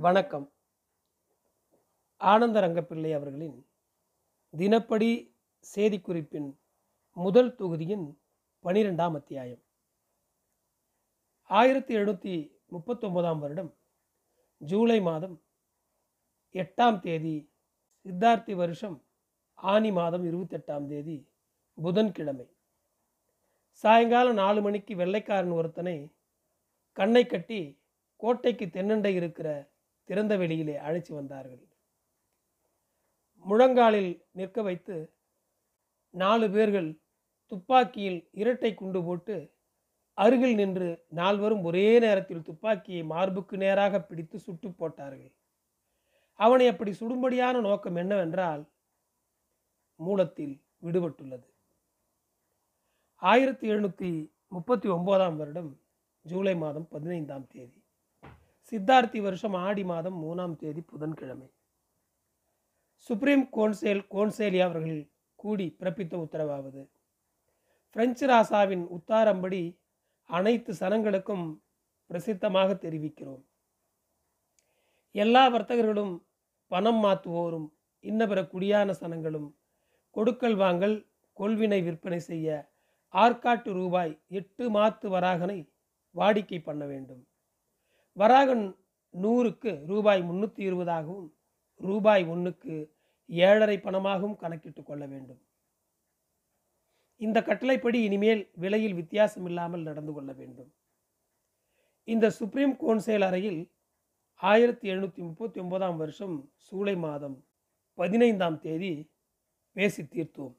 வணக்கம். ஆனந்த ரங்கப்பிள்ளை அவர்களின் தினப்படி செய்திக்குறிப்பின் முதல் தொகுதியின் பனிரெண்டாம் அத்தியாயம். ஆயிரத்தி எழுநூற்றி முப்பத்தொன்பதாம் வருடம் ஜூலை மாதம் எட்டாம் தேதி சித்தார்த்தி வருஷம் ஆனி மாதம் இருபத்தெட்டாம் தேதி புதன்கிழமை. சாயங்காலம் நாலு மணிக்கு வெள்ளைக்காரன் ஒருத்தனை கண்ணை கட்டி கோட்டைக்கு தென்னண்டை இருக்கிற திறந்த வெளியிலே அழைச்சி வந்தார்கள். முழங்காலில் நிற்க வைத்து நாலு பேர்கள் துப்பாக்கியில் இரட்டை குண்டு போட்டு அருகில் நின்று நால்வரும் ஒரே நேரத்தில் துப்பாக்கியை மார்புக்கு நேராக பிடித்து சுட்டு போட்டார்கள். அவனை அப்படி சுடும்படியான நோக்கம் என்னவென்றால் மூலத்தில் விடுபட்டுள்ளது. ஆயிரத்தி எழுநூற்றி முப்பத்தி ஒன்பதாம் வருடம் ஜூலை மாதம் பதினைந்தாம் தேதி. சித்தார்த்தி வருஷம் ஆடி மாதம் மூணாம் தேதி புதன்கிழமை. சுப்ரீம் கோன்சேல் கோன்சேலி அவர்கள் கூடி பிறப்பித்த உத்தரவாவது. பிரெஞ்சு ராசாவின் உத்தாரம்படி அனைத்து சனங்களுக்கும் பிரசித்தமாக தெரிவிக்கிறோம். எல்லா வர்த்தகர்களும் பணம் மாற்றுவோரும் இன்ன பிற குடியான சனங்களும் கொடுக்கல் வாங்கல் கொள்வினை விற்பனை செய்ய ஆற்காட்டு ரூபாய் எட்டு மாத்து வராகனை வாடிக்கை பண்ண வேண்டும். வராகன் நூறுக்கு ரூபாய் முன்னூற்றி இருபதாகவும் ரூபாய் ஒன்றுக்கு ஏழரை பணமாகவும் கணக்கிட்டு கொள்ள வேண்டும். இந்த கட்டளைப்படி இனிமேல் விலையில் வித்தியாசம் இல்லாமல் நடந்து கொள்ள வேண்டும். இந்த சுப்ரீம் கவுன்சில் அறையில் ஆயிரத்தி எழுநூற்றி முப்பத்தி ஒன்பதாம் வருஷம் சூலை மாதம் பதினைந்தாம் தேதி பேசி தீர்த்தோம்.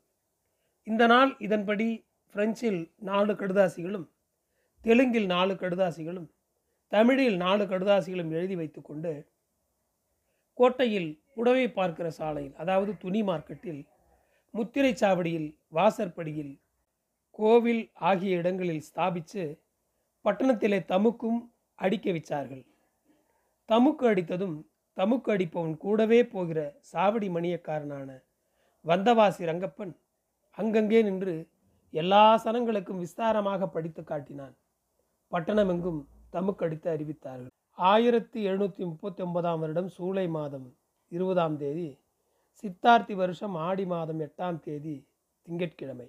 இந்த நாள் இதன்படி பிரெஞ்சில் நாலு கடுதாசிகளும் தெலுங்கில் நாலு கடுதாசிகளும் தமிழில் நாலு கடுதாசிகளும் எழுதி வைத்துக்கொண்டு கோட்டையில் புடவை பார்க்கிற சாலையில் அதாவது துணி மார்க்கெட்டில் முத்திரை சாவடியில் வாசற்படியில் கோவில் ஆகிய இடங்களில் ஸ்தாபித்து பட்டணத்திலே தமுக்கும் அடிக்க வச்சார்கள். தமுக்கு அடித்ததும் தமுக்கு அடிப்பவன் கூடவே போகிற சாவடி மணியக்காரனான வந்தவாசி ரங்கப்பன் அங்கங்கே நின்று எல்லா சனங்களுக்கும் விஸ்தாரமாக படித்து காட்டினான். பட்டணமெங்கும் தமுக்கடித்து அறிவித்தார்கள். ஆயிரத்தி எழுநூற்றி முப்பத்தி ஒன்பதாம் வருடம் சூலை மாதம் இருபதாம் தேதி சித்தார்த்தி வருஷம் ஆடி மாதம் எட்டாம் தேதி திங்கட்கிழமை.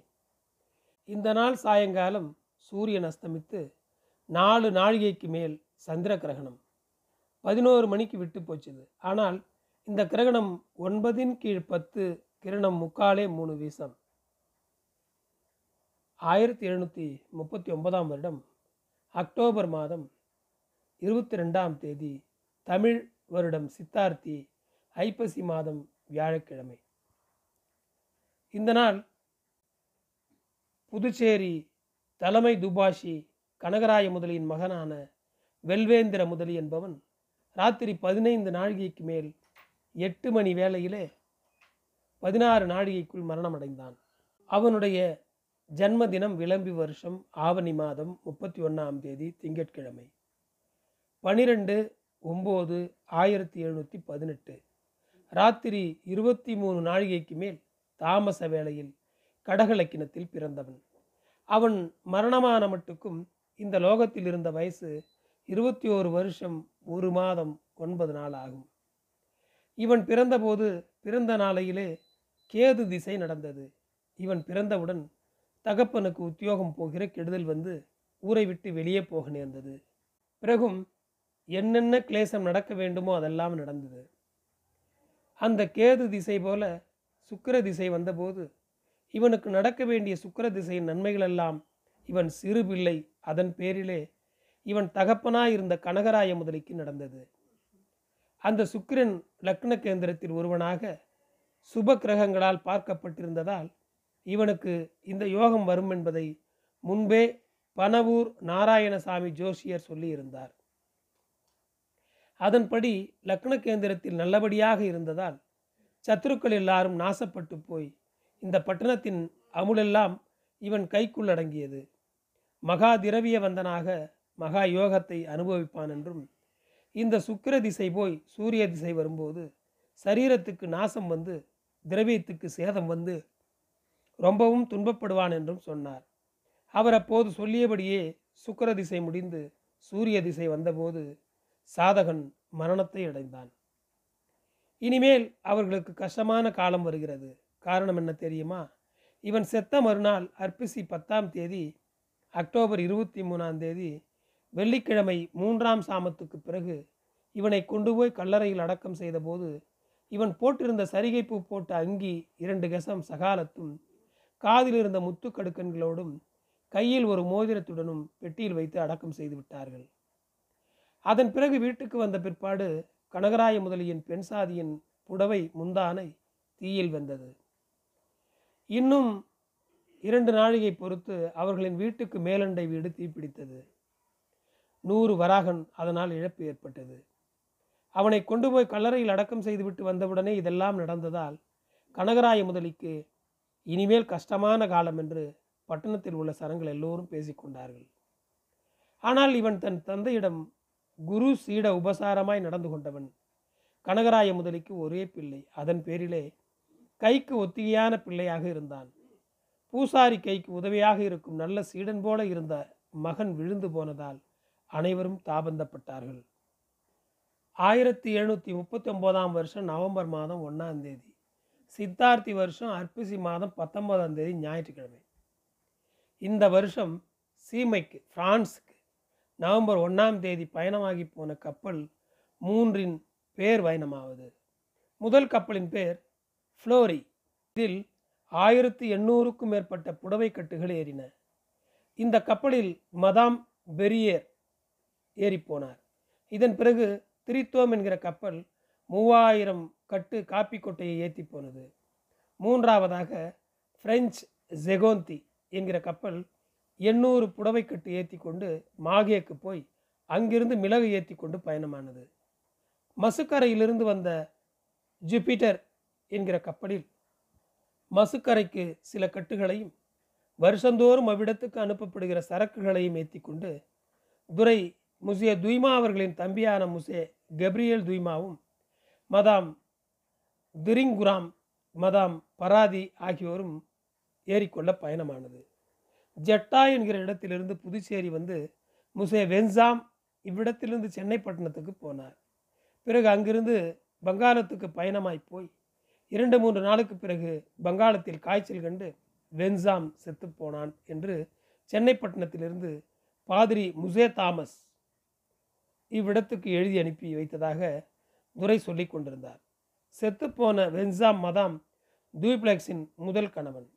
இந்த நாள் சாயங்காலம் சூரியன் அஸ்தமித்து நாலு நாழிகைக்கு மேல் சந்திர கிரகணம். பதினோரு மணிக்கு விட்டு போச்சுது. ஆனால் இந்த கிரகணம் ஒன்பதின் கீழ் பத்து கிரணம் முக்காலே மூணு வீசம். ஆயிரத்தி எழுநூற்றி முப்பத்தி ஒன்பதாம் வருடம் அக்டோபர் மாதம் இருபத்தி ரெண்டாம் தேதி தமிழ் வருடம் சித்தார்த்தி ஐப்பசி மாதம் வியாழக்கிழமை. இந்த நாள் புதுச்சேரி தலைமை துபாஷி கனகராய முதலியின் மகனான வெல்வேந்திர முதலி என்பவன் ராத்திரி பதினைந்து நாழிகைக்கு மேல் எட்டு மணி வேளையிலே பதினாறு நாழிகைக்குள் மரணமடைந்தான். அவனுடைய ஜன்மதினம் விளம்பி வருஷம் ஆவணி மாதம் முப்பத்தி ஒன்றாம் தேதி திங்கட்கிழமை. பனிரெண்டு ஒம்பது ஆயிரத்தி எழுநூற்றி பதினெட்டு. ராத்திரி இருபத்தி மூணு நாழிகைக்கு மேல் தாமச வேளையில் கடகலக்கினத்தில் பிறந்தவன். அவன் மரணமான மட்டுக்கும் இந்த லோகத்தில் இருந்த வயசு இருபத்தி ஓரு வருஷம் ஒரு மாதம் ஒன்பது நாள் ஆகும். இவன் பிறந்தபோது பிறந்த நாளையிலே கேது திசை நடந்தது. இவன் பிறந்தவுடன் தகப்பனுக்கு உத்தியோகம் போகிற கெடுதல் வந்து ஊரை விட்டு வெளியே போக நேர்ந்தது. பிறகும் என்னென்ன கிளேசம் நடக்க வேண்டுமோ அதெல்லாம் நடந்தது. அந்த கேது திசை போல சுக்கிர திசை வந்தபோது இவனுக்கு நடக்க வேண்டிய சுக்கிர திசையின் நன்மைகளெல்லாம் இவன் சிறு பிள்ளை அதன் பேரிலே இவன் தகப்பனாயிருந்த கனகராய முதலிக்கு நடந்தது. அந்த சுக்கிரன் லக்ன கேந்திரத்தில் ஒருவனாக சுப கிரகங்களால் பார்க்கப்பட்டிருந்ததால் இவனுக்கு இந்த யோகம் வரும் என்பதை முன்பே பனவூர் நாராயணசாமி ஜோஷியர் சொல்லியிருந்தார். அதன்படி லக்ன கேந்திரத்தில் நல்லபடியாக இருந்ததால் சத்துருக்கள் எல்லாரும் நாசப்பட்டு போய் இந்த பட்டணத்தின் அமுலெல்லாம் இவன் கைக்குள்ளடங்கியது மகா மகா திரவியவந்தனாக மகா யோகத்தை அனுபவிப்பான் என்றும் இந்த சுக்கிர திசை போய் சூரிய திசை வரும்போது சரீரத்துக்கு நாசம் வந்து திரவியத்துக்கு சேதம் வந்து ரொம்பவும் துன்பப்படுவான் என்றும் சொன்னார். அவர் அப்போது சொல்லியபடியே சுக்கிர திசை முடிந்து சூரிய திசை வந்தபோது சாதகன் மரணத்தை அடைந்தான். இனிமேல் அவர்களுக்கு கஷ்டமான காலம் வருகிறது. காரணம் என்ன தெரியுமா? இவன் செத்த மறுநாள் அர்ப்பிசி பத்தாம் தேதி அக்டோபர் இருபத்தி மூணாம் தேதி வெள்ளிக்கிழமை மூன்றாம் சாமத்துக்கு பிறகு இவனை கொண்டு போய் கல்லறையில் அடக்கம் செய்தபோது இவன் போட்டிருந்த சரிகைப்பூ போட்ட அங்கி இரண்டு கசம் சகாலத்தும் காதில் இருந்த முத்துக்கடுக்கன்களோடும் கையில் ஒரு மோதிரத்துடனும் பெட்டியில் வைத்து அடக்கம் செய்து விட்டார்கள். அதன் பிறகு வீட்டுக்கு வந்த பிற்பாடு கனகராய முதலியின் பெண் சாதியின் புடவை முந்தானை தீயில் வெந்தது இன்னும் இரண்டு நாழிகை பொறுத்து அவர்களின் வீட்டுக்கு மேலண்டை வீடு தீப்பிடித்தது. நூறு வராகன் அதனால் இழப்பு ஏற்பட்டது. அவனை கொண்டு போய் கல்லறையில் அடக்கம் செய்துவிட்டு வந்தவுடனே இதெல்லாம் நடந்ததால் கனகராய முதலிக்கு இனிமேல் கஷ்டமான காலம் என்று பட்டணத்தில் உள்ள சரங்கள் எல்லோரும் பேசிக்கொண்டார்கள். ஆனால் இவன் தன் தந்தையிடம் குரு சீட உபசாரமாய் நடந்து கொண்டவன். கனகராய முதலிக்கு ஒரே பிள்ளை. அதன் பேரிலே கைக்கு ஒத்திகையான பிள்ளையாக இருந்தான். பூசாரி கைக்கு உதவியாக இருக்கும் நல்ல சீடன் போல இருந்த மகன் விழுந்து போனதால் அனைவரும் தாபந்தப்பட்டார்கள். ஆயிரத்தி எழுநூற்றி முப்பத்தி ஒன்பதாம் வருஷம் நவம்பர் மாதம் ஒன்றாம் தேதி. சித்தார்த்தி வருஷம் அர்ப்பிசி மாதம் பத்தொன்பதாம் தேதி ஞாயிற்றுக்கிழமை. இந்த வருஷம் சீமைக்கு பிரான்ஸுக்கு நவம்பர் ஒன்றாம் தேதி பயணமாகி போன கப்பல் மூன்றின் பேர் பயணமாவது. முதல் கப்பலின் பேர் ஃப்ளோரி. இதில் ஆயிரத்தி எண்ணூறுக்கும் மேற்பட்ட புடவை கட்டுகள் ஏறின. இந்த கப்பலில் மதாம் பெரியர் ஏறிப்போனார் இதன் பிறகு திரித்தோம் என்கிற கப்பல் மூவாயிரம் கட்டு காப்பி கொட்டையை ஏற்றி போனது. மூன்றாவதாக பிரெஞ்சு ஜெகோந்தி என்கிற கப்பல் எண்ணூறு புடவை கட்டு ஏற்றி கொண்டு மாகேக்கு போய் அங்கிருந்து மிளகு ஏற்றி கொண்டு பயணமானது. மசுக்கரையிலிருந்து வந்த ஜூபிட்டர் என்கிற கப்பலில் மசுக்கரைக்கு சில கட்டுகளையும் வருஷந்தோறும் அவ்விடத்துக்கு அனுப்பப்படுகிற சரக்குகளையும் ஏற்றி கொண்டு துரை முசிய துய்மா அவர்களின் தம்பியான முசே கப்ரியல் துய்மாவும் மதாம் திரிங்குராம் மதாம் பராதி ஆகியோரும் ஏறிக்கொள்ள பயணமானது. ஜட்டா என்கிற இடத்திலிருந்து புதுச்சேரி வந்து முசே வென்சாம் இவ்விடத்திலிருந்து சென்னை பட்டணத்துக்கு போனார். பிறகு அங்கிருந்து வங்காளத்துக்கு பயணமாய் போய் இரண்டு மூன்று நாளுக்கு பிறகு வங்காளத்தில் காய்ச்சல் கண்டு வென்சாம் செத்து போனான் என்று சென்னை பட்டணத்திலிருந்து பாதிரி முசே தாமஸ் இவ்விடத்துக்கு எழுதி அனுப்பி வைத்ததாக துரை சொல்லி கொண்டிருந்தார். செத்துப்போன வென்சாம் மதாம் தூப்ளெக்ஸின் முதல் கணவன்.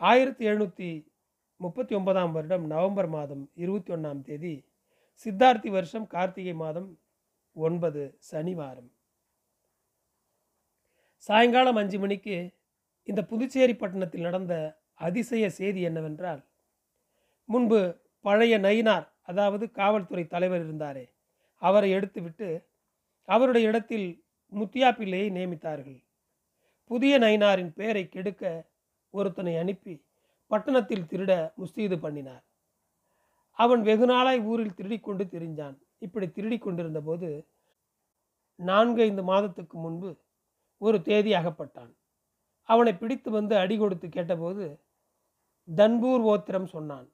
ஆயிரத்தி எழுநூற்றி முப்பத்தி ஒன்பதாம் வருடம் நவம்பர் மாதம் இருபத்தி ஒன்றாம் தேதி சித்தார்த்தி வருஷம் கார்த்திகை மாதம் ஒன்பது சனிவாரம். சாயங்காலம் அஞ்சு மணிக்கு இந்த புதுச்சேரி பட்டணத்தில் நடந்த அதிசய செய்தி என்னவென்றால் முன்பு பழைய நயினார் அதாவது காவல்துறை தலைவர் இருந்தாரே அவரை எடுத்துவிட்டு அவருடைய இடத்தில் முத்தியா பிள்ளையை நியமித்தார்கள். புதிய நயினாரின் பெயரை கெடுக்க ஒருத்தனை அனுப்பி பட்டணத்தில் திருட முஸ்தீது பண்ணினார். அவன் வெகு நாளாய் ஊரில் திருடிக்கொண்டு திரிஞ்சான். இப்படி திருடிக் கொண்டிருந்த போது நான்கு ஐந்து மாதத்துக்கு முன்பு ஒரு தேதி அகப்பட்டான். அவனை பிடித்து வந்து அடி கொடுத்து கேட்டபோது தன்பூர் ஓத்திரம் சொன்னான்.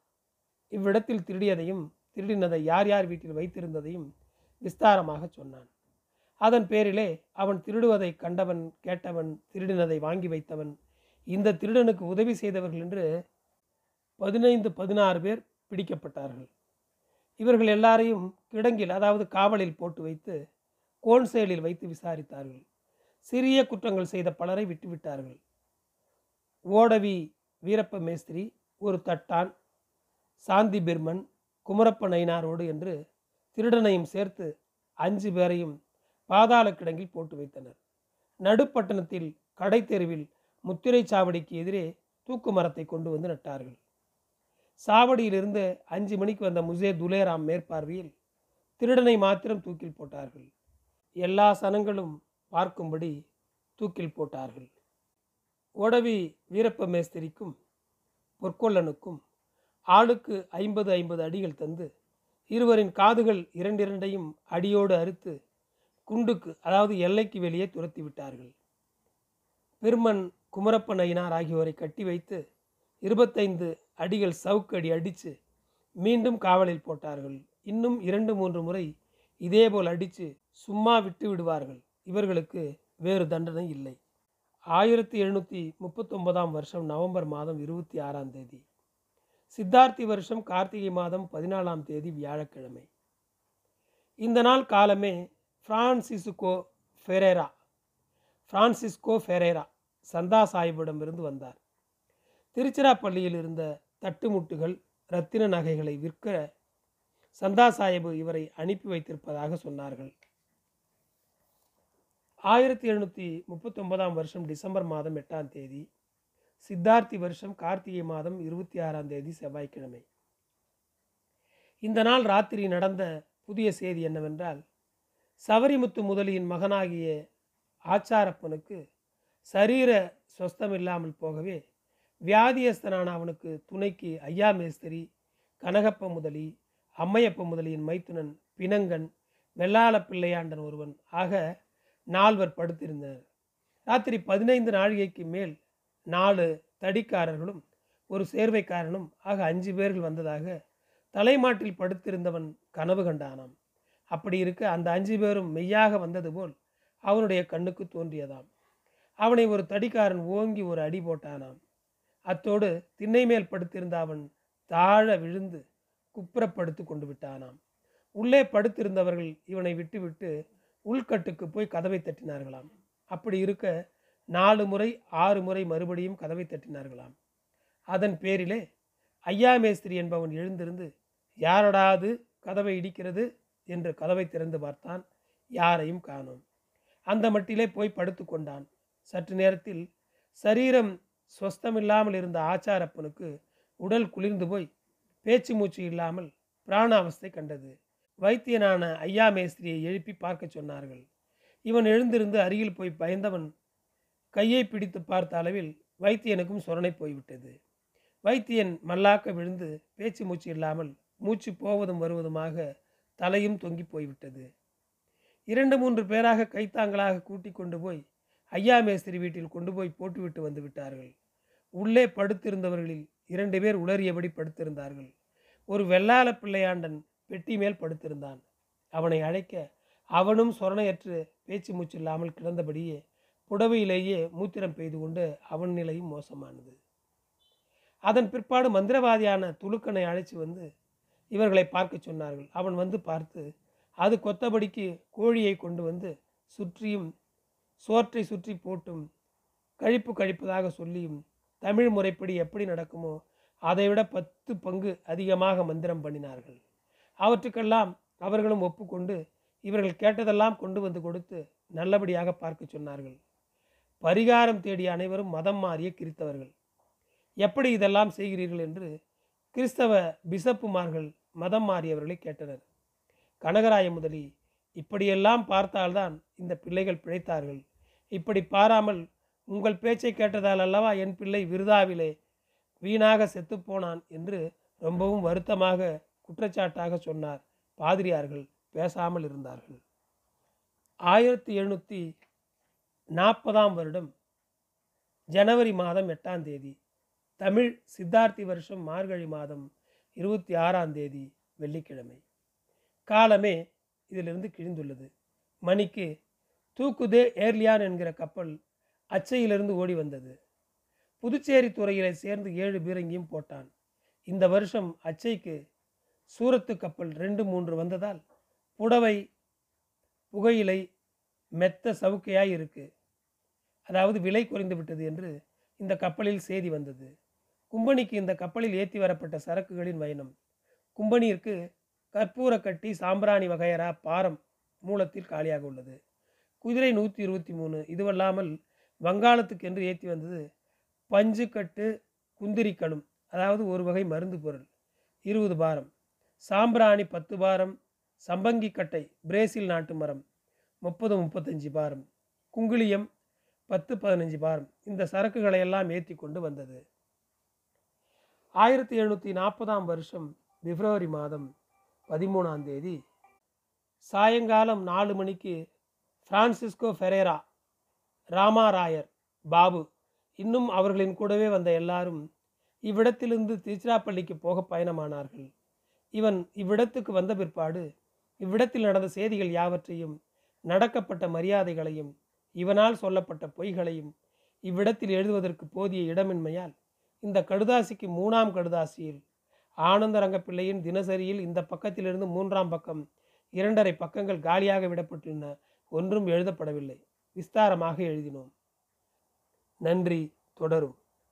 இவ்விடத்தில் திருடியதையும் திருடினதை யார் யார் வீட்டில் வைத்திருந்ததையும் விஸ்தாரமாக சொன்னான். அதன் பேரிலே அவன் திருடுவதை கண்டவன் கேட்டவன் திருடினதை வாங்கி வைத்தவன் இந்த திருடனுக்கு உதவி செய்தவர்கள் என்று பதினைந்து பதினாறு பேர் பிடிக்கப்பட்டார்கள். இவர்கள் எல்லாரையும் கிடங்கில் அதாவது காவலில் போட்டு வைத்து கோன்சேலில் வைத்து விசாரித்தார்கள். சிறிய குற்றங்கள் செய்த பலரை விட்டுவிட்டார்கள். ஓடவி வீரப்ப மேஸ்திரி ஒரு தட்டான் சாந்தி பிர்மன் குமரப்ப நயினாரோடு என்று திருடனையும் சேர்த்து அஞ்சு பேரையும் பாதாள கிடங்கில் போட்டு வைத்தனர். நடுப்பட்டணத்தில் கடை தெருவில் முத்திரை சாவடிக்கு எதிரே தூக்கு மரத்தை கொண்டு வந்து நட்டார்கள். சாவடியிலிருந்து அஞ்சு மணிக்கு வந்த முசே துலேராம் மேற்பார்வையில் திருடனை மாத்திரம் தூக்கில் போட்டார்கள். எல்லா சனங்களும் பார்க்கும்படி தூக்கில் போட்டார்கள். ஓடவி வீரப்ப மேஸ்திரிக்கும் பொற்கொள்ளனுக்கும் ஆளுக்கு ஐம்பது ஐம்பது அடிகள் தந்து இருவரின் காதுகள் இரண்டிரண்டையும் அடியோடு அறுத்து குண்டுக்கு அதாவது எல்லைக்கு வெளியே துரத்தி விட்டார்கள். பெருமன் குமரப்ப நயினார் ஆகியோரை கட்டி வைத்து இருபத்தைந்து அடிகள் சவுக்கு அடி அடித்து மீண்டும் காவலில் போட்டார்கள். இன்னும் இரண்டு மூன்று முறை இதேபோல் அடித்து சும்மா விட்டு விடுவார்கள். இவர்களுக்கு வேறு தண்டனை இல்லை. ஆயிரத்தி எழுநூற்றி முப்பத்தொன்பதாம் வருஷம் நவம்பர் மாதம் இருபத்தி ஆறாம் தேதி. சித்தார்த்தி வருஷம் கார்த்திகை மாதம் பதினாலாம் தேதி வியாழக்கிழமை. இந்த நாள் காலமே பிரான்சிஸ்கோ ஃபெரேரா. பிரான்சிஸ்கோ ஃபெரேரா சந்தா சாஹிபிடமிருந்து வந்தார். திருச்சிராப்பள்ளியில் இருந்த தட்டுமுட்டுகள் ரத்தின நகைகளை விற்க சந்தா சாஹிபு இவரை அனுப்பி வைத்திருப்பதாக சொன்னார்கள். ஆயிரத்தி எழுநூற்றி முப்பத்தொன்பதாம் வருஷம் டிசம்பர் மாதம் எட்டாம் தேதி சித்தார்த்தி வருஷம் கார்த்திகை மாதம் இருபத்தி ஆறாம் தேதி செவ்வாய்க்கிழமை. இந்த நாள் ராத்திரி நடந்த புதிய செய்தி என்னவென்றால் சவரிமுத்து முதலியின் மகனாகிய ஆச்சாரப்பனுக்கு சரீர சொஸ்தமில்லாமல் போகவே வியாதியஸ்தனான அவனுக்கு துணைக்கு ஐயா மேஸ்திரி கனகப்ப முதலி அம்மையப்ப முதலியின் மைத்துனன் பிணங்கன் வெள்ளாள பிள்ளையாண்டன் ஒருவன் ஆக நால்வர் படுத்திருந்தனர். ராத்திரி பதினைந்து நாழிகைக்கு மேல் நாலு தடிக்காரர்களும் ஒரு சேர்வைக்காரனும் ஆக அஞ்சு பேர்கள் வந்ததாக தலைமாட்டில் படுத்திருந்தவன் கனவு கண்டானாம். அப்படி இருக்க அந்த அஞ்சு பேரும் மெய்யாக வந்தது போல் அவனுடைய கண்ணுக்கு தோன்றியதாம். அவனை ஒரு தடிக்காரன் ஓங்கி ஒரு அடி போட்டானாம். அத்தோடு திண்ணை மேல் படுத்திருந்த அவன் தாழ விழுந்து குப்புறப்படுத்து கொண்டு விட்டானாம். உள்ளே படுத்திருந்தவர்கள் இவனை விட்டுவிட்டு உள்கட்டுக்கு போய் கதவை தட்டினார்களாம். அப்படி இருக்க நாலு முறை ஆறு முறை மறுபடியும் கதவை தட்டினார்களாம். அதன் பேரிலே ஐயா மேஸ்திரி என்பவன் எழுந்திருந்து யாரடாது கதவை இடிக்கிறது? என்று கதவை திறந்து பார்த்தான் யாரையும் காணோம். அந்த மட்டிலே போய் படுத்து கொண்டான். சற்று நேரத்தில் சரீரம் சொஸ்தமில்லாமல் இருந்த ஆச்சாரப்பனுக்கு உடல் குளிர்ந்து போய் பேச்சு மூச்சு இல்லாமல் பிராணாவஸ்தை கண்டது. வைத்தியனான ஐயா மேஸ்திரியை எழுப்பி பார்க்க சொன்னார்கள். இவன் எழுந்திருந்து அருகில் போய் பயந்தவன் கையை பிடித்து பார்த்த அளவில் வைத்தியனுக்கும் சொரணை போய்விட்டது. வைத்தியன் மல்லாக்க விழுந்து பேச்சு மூச்சு இல்லாமல் மூச்சு போவதும் வருவதுமாக தலையும் தொங்கி போய்விட்டது. இரண்டு மூன்று பேராக கைத்தாங்களாக கூட்டி கொண்டு போய் ஐயா மேஸ்திரி வீட்டில் கொண்டு போய் போட்டுவிட்டு வந்து விட்டார்கள். உள்ளே படுத்திருந்தவர்களில் இரண்டு பேர் உளறியபடி படுத்திருந்தார்கள். ஒரு வெள்ளாள பிள்ளையாண்டன் பெட்டி மேல் படுத்திருந்தான். அவனை அழைக்க அவனும் சொரணையற்று பேச்சு மூச்சு இல்லாமல் கிடந்தபடியே புடவையிலேயே மூத்திரம் பெய்து கொண்டு அவன் நிலையும் மோசமானது. அதன் பிற்பாடு மந்திரவாதியான துலுக்கனை அழைச்சி வந்து இவர்களை பார்க்க சொன்னார்கள். அவன் வந்து பார்த்து அது கொத்தபடிக்கு கோழியை கொண்டு வந்து சுற்றியும் சோற்றை சுற்றி போட்டும் கழிப்பு கழிப்பதாக சொல்லியும் தமிழ் முறைப்படி எப்படி நடக்குமோ அதைவிட பத்து பங்கு அதிகமாக மந்திரம் பண்ணினார்கள். அவற்றுக்கெல்லாம் அவர்களும் ஒப்புக்கொண்டு இவர்கள் கேட்டதெல்லாம் கொண்டு வந்து கொடுத்து நல்லபடியாக பார்க்க சொன்னார்கள். பரிகாரம் தேடிய அனைவரும் மதம் மாறிய கிறித்தவர்கள். எப்படி இதெல்லாம் செய்கிறீர்கள் என்று கிறிஸ்தவ பிசப்புமார்கள் மதம் மாறியவர்களை கேட்டனர். கனகராய முதலி இப்படியெல்லாம் பார்த்தால்தான் இந்த பிள்ளைகள் பிழைத்தார்கள். இப்படி பாராமல் உங்கள் பேச்சை கேட்டதால் அல்லவா என் பிள்ளை விருதாவிலே வீணாக செத்துப்போனான் என்று ரொம்பவும் வருத்தமாக குற்றச்சாட்டாக சொன்னார் பாதிரியார்கள் பேசாமல் இருந்தார்கள். ஆயிரத்தி எழுநூற்றி நாற்பதாம் வருடம் ஜனவரி மாதம் எட்டாம் தேதி தமிழ் சித்தார்த்தி வருஷம் மார்கழி மாதம் இருபத்தி ஆறாம் தேதி வெள்ளிக்கிழமை. காலமே இதிலிருந்து கிழிந்துள்ளது. மணிக்கு தூக்குதே ஏர்லியான் என்கிற கப்பல் அச்சையிலிருந்து ஓடி வந்தது. புதுச்சேரி துறையிலே சேர்ந்து ஏழு பீரங்கியும் போட்டான். இந்த வருஷம் அச்சைக்கு சூரத்து கப்பல் ரெண்டு மூன்று வந்ததால் புடவை புகையிலை மெத்த சவுக்கையாய் இருக்கு. அதாவது விலை குறைந்து விட்டது என்று இந்த கப்பலில் செய்தி வந்தது. கும்பனிக்கு இந்த கப்பலில் ஏற்றி வரப்பட்ட சரக்குகளின் பயணம் கும்பனிற்கு கற்பூர கட்டி சாம்பிராணி வகையரா பாரம் மூலத்தில் காலியாக உள்ளது. குதிரை நூற்றி இருபத்தி மூணு இதுவல்லாமல் வங்காளத்துக்கு என்று ஏற்றி வந்தது பஞ்சுக்கட்டு குந்திரிக்கணும் அதாவது ஒரு வகை மருந்து பொருள் இருபது பாரம். சாம்பிராணி பத்து பாரம் சம்பங்கி கட்டை பிரேசில் நாட்டு மரம் முப்பது முப்பத்தஞ்சு பாரம். குங்குளியம் பத்து பதினஞ்சு பாரம். இந்த சரக்குகளை எல்லாம் ஏற்றி கொண்டு வந்தது. ஆயிரத்தி எழுநூற்றி நாற்பதாம் வருஷம் பிப்ரவரி மாதம் பதிமூணாம் தேதி சாயங்காலம் நாலு மணிக்கு பிரான்சிஸ்கோ ஃபெரேரா ராமாராயர் பாபு இன்னும் அவர்களின் கூடவே வந்த எல்லாரும் இவ்விடத்திலிருந்து திருச்சிராப்பள்ளிக்கு போக பயணமானார்கள். இவன் இவ்விடத்துக்கு வந்த பிற்பாடு இவ்விடத்தில் நடந்த செய்திகள் யாவற்றையும் நடக்கப்பட்ட மரியாதைகளையும் இவனால் சொல்லப்பட்ட பொய்களையும் இவ்விடத்தில் எழுதுவதற்கு போதிய இடமின்மையால் இந்த கடுதாசிக்கு மூணாம் கடுதாசியில் ஆனந்தரங்க பிள்ளையின் தினசரியில் இந்த பக்கத்திலிருந்து மூன்றாம் பக்கம் இரண்டரை பக்கங்கள் காலியாக விடப்பட்டுள்ளன. ஒன்றும் எழுதப்படவில்லை. விஸ்தாரமாக எழுதினோம். நன்றி. தொடரும்.